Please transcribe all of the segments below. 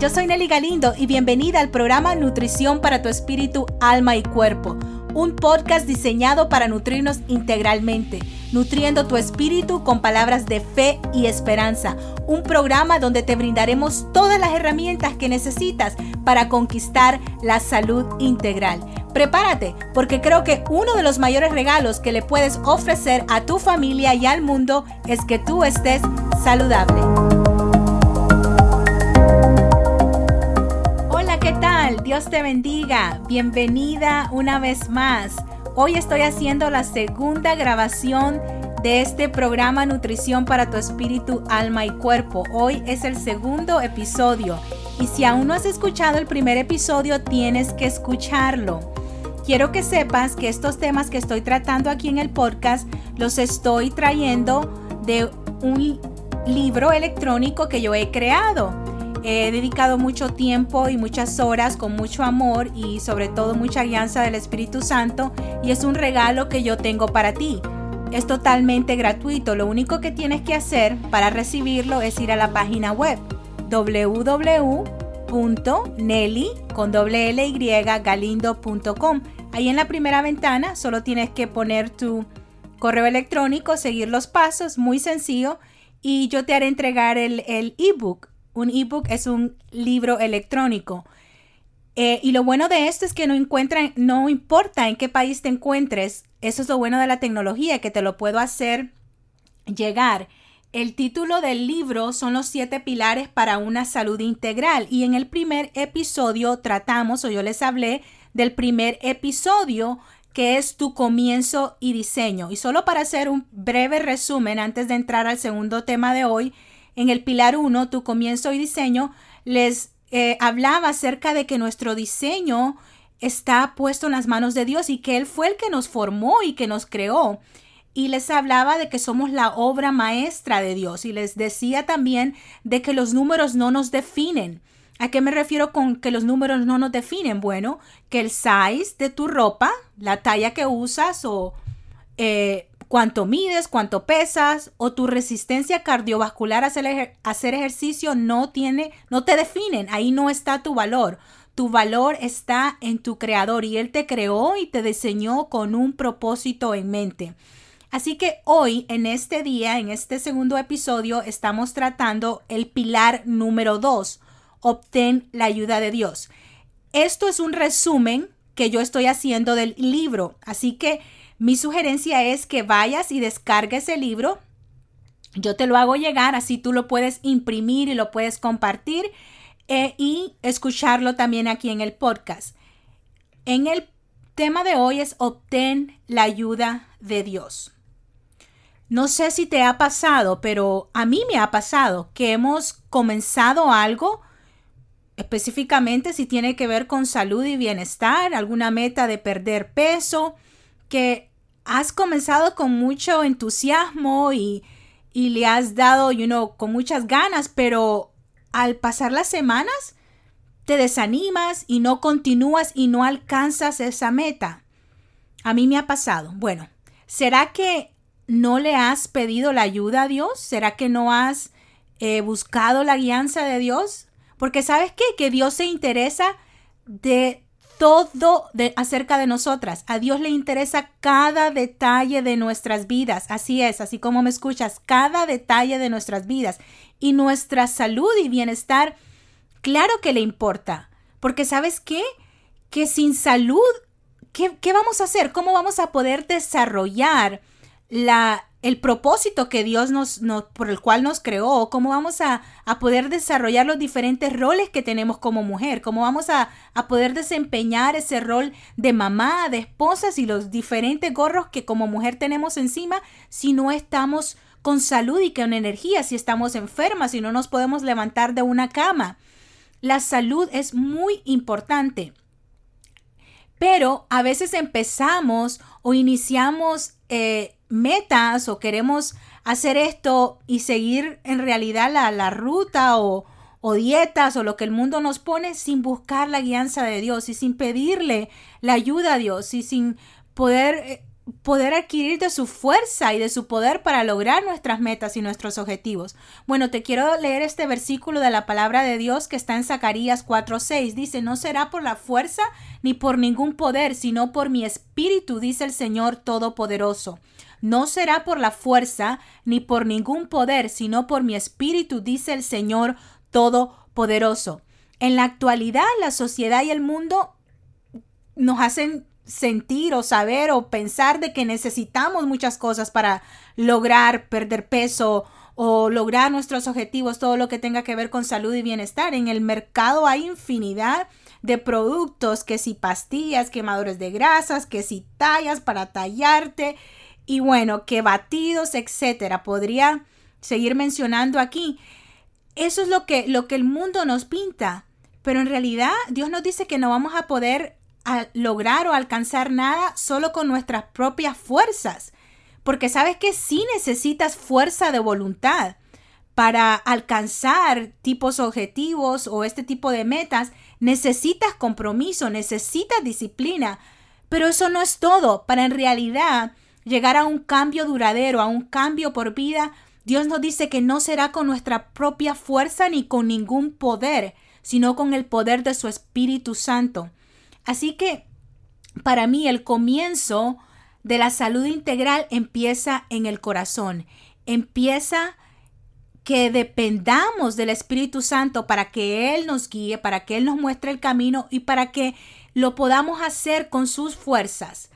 Yo soy Nelly Galindo y bienvenida al programa Nutrición para tu Espíritu, Alma y Cuerpo, un podcast diseñado para nutrirnos integralmente, nutriendo tu espíritu con palabras de fe y esperanza, un programa donde te brindaremos todas las herramientas que necesitas para conquistar la salud integral. Prepárate, porque creo que uno de los mayores regalos que le puedes ofrecer a tu familia y al mundo es que tú estés saludable. Dios te bendiga. Bienvenida una vez más. Hoy estoy haciendo la segunda grabación de este programa Nutrición para tu Espíritu, Alma y Cuerpo. Hoy es el segundo episodio y si aún no has escuchado el primer episodio, tienes que escucharlo. Quiero que sepas que estos temas que estoy tratando aquí en el podcast los estoy trayendo de un libro electrónico que yo he creado. He dedicado mucho tiempo y muchas horas con mucho amor y sobre todo mucha alianza del Espíritu Santo y es un regalo que yo tengo para ti. Es totalmente gratuito, lo único que tienes que hacer para recibirlo es ir a la página web www Nelly con doble L y galindo.com. Ahí en la primera ventana solo tienes que poner tu correo electrónico, seguir los pasos, muy sencillo, y yo te haré entregar el ebook. Un ebook es un libro electrónico. Eh, y lo bueno de esto es que no encuentran, no importa en qué país te encuentres, eso es lo bueno de la tecnología, que te lo puedo hacer llegar el título del libro son los siete pilares para una salud integral y en el primer episodio tratamos o yo les hablé del primer episodio que es tu comienzo y diseño. Y solo para hacer un breve resumen antes de entrar al segundo tema de hoy, en el pilar 1, tu comienzo y diseño, les eh, hablaba acerca de que nuestro diseño está puesto en las manos de Dios y que Él fue el que nos formó y que nos creó y les hablaba de que somos la obra maestra de Dios y les decía también de que los números no nos definen. ¿A qué me refiero con que los números no nos definen? Bueno, que el size de tu ropa, la talla que usas o eh, cuánto mides, cuánto pesas o tu resistencia cardiovascular a hacer, hacer ejercicio no tiene, no te definen. Ahí no está tu valor. Tu valor está en tu creador y él te creó y te diseñó con un propósito en mente. Así que hoy, en este día, en este segundo episodio, estamos tratando el pilar número 2, obtén la ayuda de Dios. Esto es un resumen que yo estoy haciendo del libro, así que mi sugerencia es que vayas y descargues el libro. Yo te lo hago llegar, así tú lo puedes imprimir y lo puedes compartir eh, y escucharlo también aquí en el podcast. En el tema de hoy es obtén la ayuda de Dios. No sé si te ha pasado, pero a mí me ha pasado que hemos comenzado algo, específicamente si tiene que ver con salud y bienestar, alguna meta de perder peso, que has comenzado con mucho entusiasmo y, y le has dado, you know, con muchas ganas, pero al pasar las semanas te desanimas y no continúas y no alcanzas esa meta. A mí me ha pasado. Bueno, ¿será que ¿No le has pedido la ayuda a Dios? ¿Será que no has eh, buscado la guianza de Dios? Porque sabes qué? Que Dios se interesa de todo de, acerca de nosotras. A Dios le interesa cada detalle de nuestras vidas. Así es, así como me escuchas, cada detalle de nuestras vidas. Y nuestra salud y bienestar, claro que le importa. Porque sabes qué? Que sin salud, ¿qué, qué vamos a hacer? ¿Cómo vamos a poder desarrollar? la, el propósito que Dios nos, por el cual nos creó, cómo vamos a, poder desarrollar los diferentes roles que tenemos como mujer, cómo vamos a, a, poder desempeñar ese rol de mamá, de esposas y los diferentes gorros que como mujer tenemos encima si no estamos con salud y con energía, si estamos enfermas, si no nos podemos levantar de una cama. La salud es muy importante. Pero a veces empezamos o iniciamos eh, metas o queremos hacer esto y seguir en realidad la, ruta o, o dietas o lo que el mundo nos pone sin buscar la guianza de Dios y sin pedirle la ayuda a Dios y sin poder eh, poder adquirir de su fuerza y de su poder para lograr nuestras metas y nuestros objetivos. Bueno, te quiero leer este versículo de la palabra de Dios que está en Zacarías 4:6. Dice, no será por la fuerza ni por ningún poder, sino por mi espíritu, dice el Señor Todopoderoso. No será por la fuerza ni por ningún poder, sino por mi espíritu, dice el Señor Todopoderoso. En la actualidad, la sociedad y el mundo nos hacen sentir o saber o pensar de que necesitamos muchas cosas para lograr perder peso o lograr nuestros objetivos, todo lo que tenga que ver con salud y bienestar. En el mercado hay infinidad de productos, que si pastillas, quemadores de grasas, que si tallas para tallarte y bueno, que batidos, etcétera. Podría seguir mencionando aquí. Eso es lo que, lo que el mundo nos pinta. Pero en realidad Dios nos dice que no vamos a poder a lograr o alcanzar nada solo con nuestras propias fuerzas. Porque sabes que sí necesitas fuerza de voluntad para alcanzar tipos objetivos o este tipo de metas. Necesitas compromiso, necesitas disciplina. Pero eso no es todo. Para en realidad llegar a un cambio duradero, a un cambio por vida, Dios nos dice que no será con nuestra propia fuerza ni con ningún poder, sino con el poder de su Espíritu Santo. Así que para mí el comienzo de la salud integral empieza en el corazón, empieza que dependamos del Espíritu Santo para que Él nos guíe, para que Él nos muestre el camino y para que lo podamos hacer con sus fuerzas.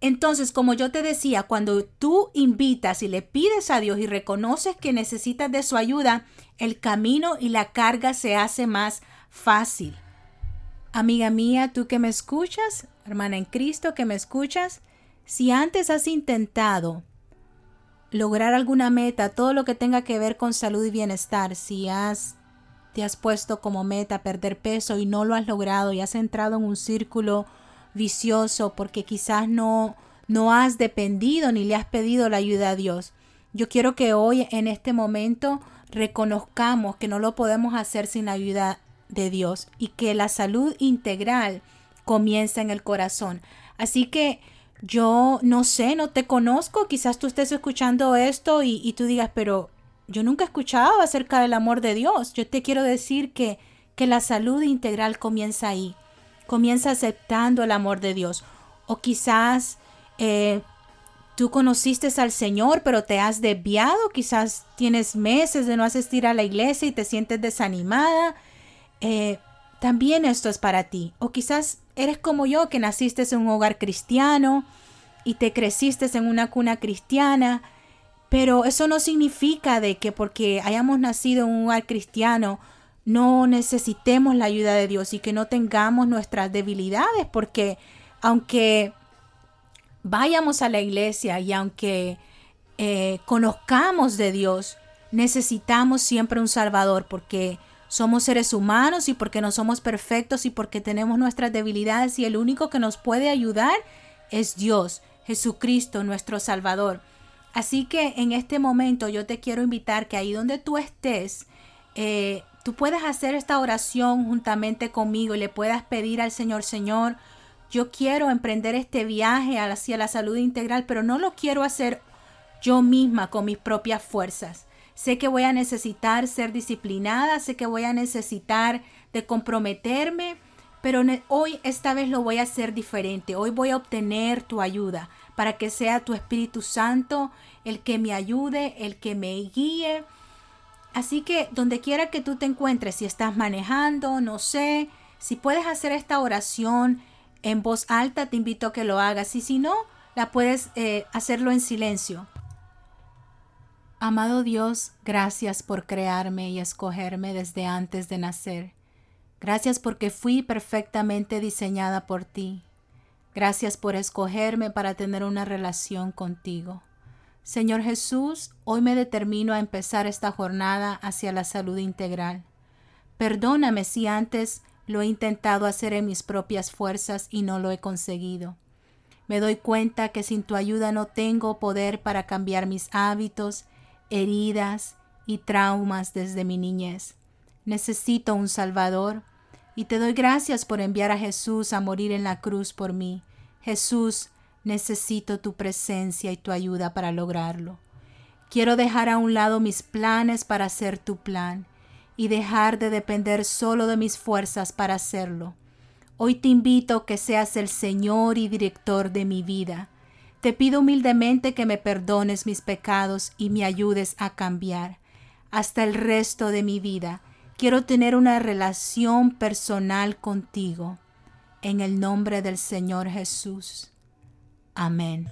Entonces, como yo te decía, cuando tú invitas y le pides a Dios y reconoces que necesitas de su ayuda, el camino y la carga se hace más fácil. Amiga mía, tú que me escuchas, hermana en Cristo que me escuchas, si antes has intentado lograr alguna meta, todo lo que tenga que ver con salud y bienestar, si has te has puesto como meta perder peso y no lo has logrado y has entrado en un círculo vicioso porque quizás no no has dependido ni le has pedido la ayuda a Dios. Yo quiero que hoy en este momento reconozcamos que no lo podemos hacer sin la ayuda de Dios y que la salud integral comienza en el corazón. Así que yo no sé, no te conozco, quizás tú estés escuchando esto y, tú digas, pero yo nunca he escuchado acerca del amor de Dios. Yo te quiero decir que, que la salud integral comienza ahí, comienza aceptando el amor de Dios. O quizás eh, tú conociste al Señor, pero te has desviado, quizás tienes meses de no asistir a la iglesia y te sientes desanimada eh, también esto es para ti. O quizás eres como yo, que naciste en un hogar cristiano y te creciste en una cuna cristiana, pero eso no significa de que porque hayamos nacido en un hogar cristiano no necesitemos la ayuda de Dios y que no tengamos nuestras debilidades, porque aunque vayamos a la iglesia y aunque eh, conozcamos de Dios, necesitamos siempre un Salvador, porque somos seres humanos y porque no somos perfectos y porque tenemos nuestras debilidades y el único que nos puede ayudar es Dios, Jesucristo, nuestro Salvador. Así que en este momento yo te quiero invitar que ahí donde tú estés, eh, tú puedas hacer esta oración juntamente conmigo y le puedas pedir al Señor, Señor, yo quiero emprender este viaje hacia la salud integral, pero no lo quiero hacer yo misma con mis propias fuerzas. Sé que voy a necesitar ser disciplinada, sé que voy a necesitar de comprometerme, pero hoy esta vez lo voy a hacer diferente. Hoy voy a obtener tu ayuda para que sea tu Espíritu Santo el que me ayude, el que me guíe. Así que donde quiera que tú te encuentres, si estás manejando, no sé, si puedes hacer esta oración en voz alta, te invito a que lo hagas. Y si no, la puedes eh, hacerlo en silencio. Amado Dios, gracias por crearme y escogerme desde antes de nacer. Gracias porque fui perfectamente diseñada por ti. Gracias por escogerme para tener una relación contigo. Señor Jesús, hoy me determino a empezar esta jornada hacia la salud integral. Perdóname si antes lo he intentado hacer en mis propias fuerzas y no lo he conseguido. Me doy cuenta que sin tu ayuda no tengo poder para cambiar mis hábitos heridas y traumas desde mi niñez. Necesito un Salvador y te doy gracias por enviar a Jesús a morir en la cruz por mí. Jesús, Necesito tu presencia y tu ayuda para lograrlo. Quiero dejar a un lado mis planes para hacer tu plan y dejar de depender solo de mis fuerzas para hacerlo. Hoy te invito que seas el Señor y director de mi vida. Te pido humildemente que me perdones mis pecados y me ayudes a cambiar. Hasta el resto de mi vida quiero tener una relación personal contigo. En el nombre del Señor Jesús. Amén.